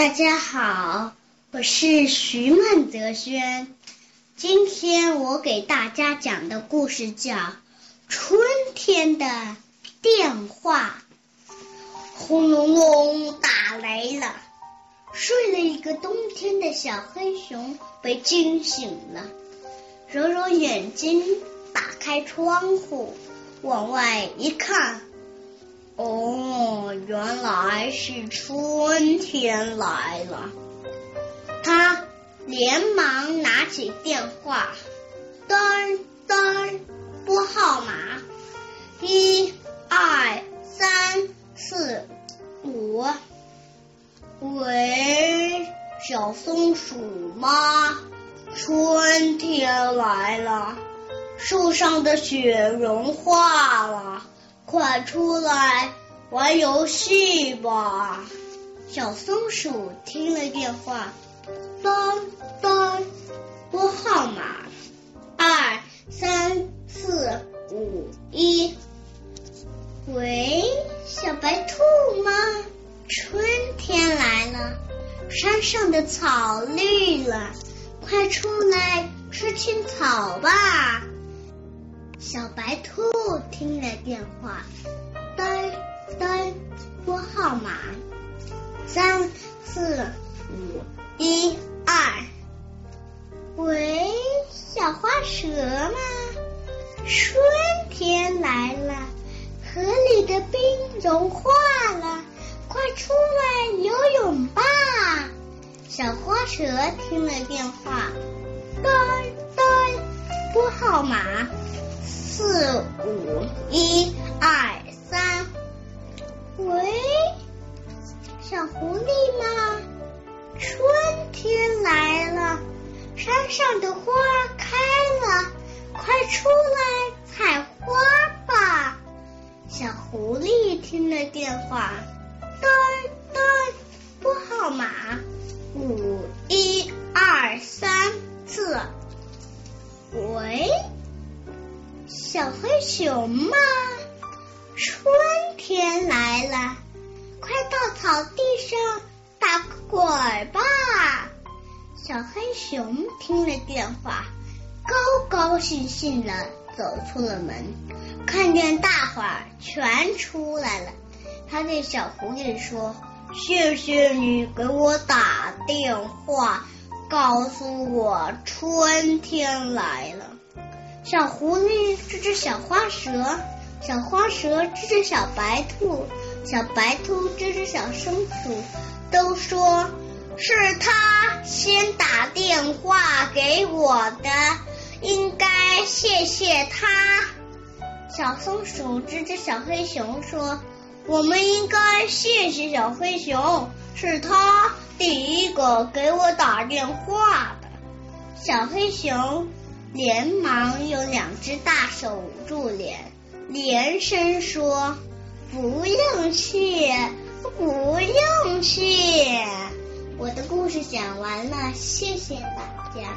大家好，我是徐曼泽轩。今天我给大家讲的故事叫《春天的电话》。轰隆隆，打雷了！睡了一个冬天的小黑熊被惊醒了，揉揉眼睛，打开窗户，往外一看。哦，原来是春天来了。他连忙拿起电话，噔噔拨号码，一、二、三、四、五。喂，小松鼠吗？春天来了，树上的雪融化了。快出来玩游戏吧！小松鼠听了电话，噔噔拨号码二三四五一。喂，小白兔吗？春天来了，山上的草绿了，快出来吃青草吧！小白兔听了电话，噔噔拨号码三四五一二。喂，小花蛇吗？春天来了，河里的冰融化了，快出来游泳吧！小花蛇听了电话，噔噔拨号码。四五一二小狐狸吗？春天来了，山上的花开了，快出来采花吧！小狐狸听了电话，噔噔拨号码五一二三四，喂。小黑熊吗？春天来了，草地上打个滚吧！小黑熊听了电话，高高兴兴的走出了门，看见大伙儿全出来了，他对小狐狸说：“谢谢你给我打电话，告诉我春天来了。”小狐狸这只小花蛇，小花蛇这只小白兔，小白兔这只小松鼠，都说是他先打电话给我的，应该谢谢他。小松鼠这只小黑熊说：“我们应该谢谢小黑熊，是他第一个给我打电话的。”小黑熊。连忙用两只大手捂住脸，连声说：“不用去，不用去。”我的故事讲完了，谢谢大家。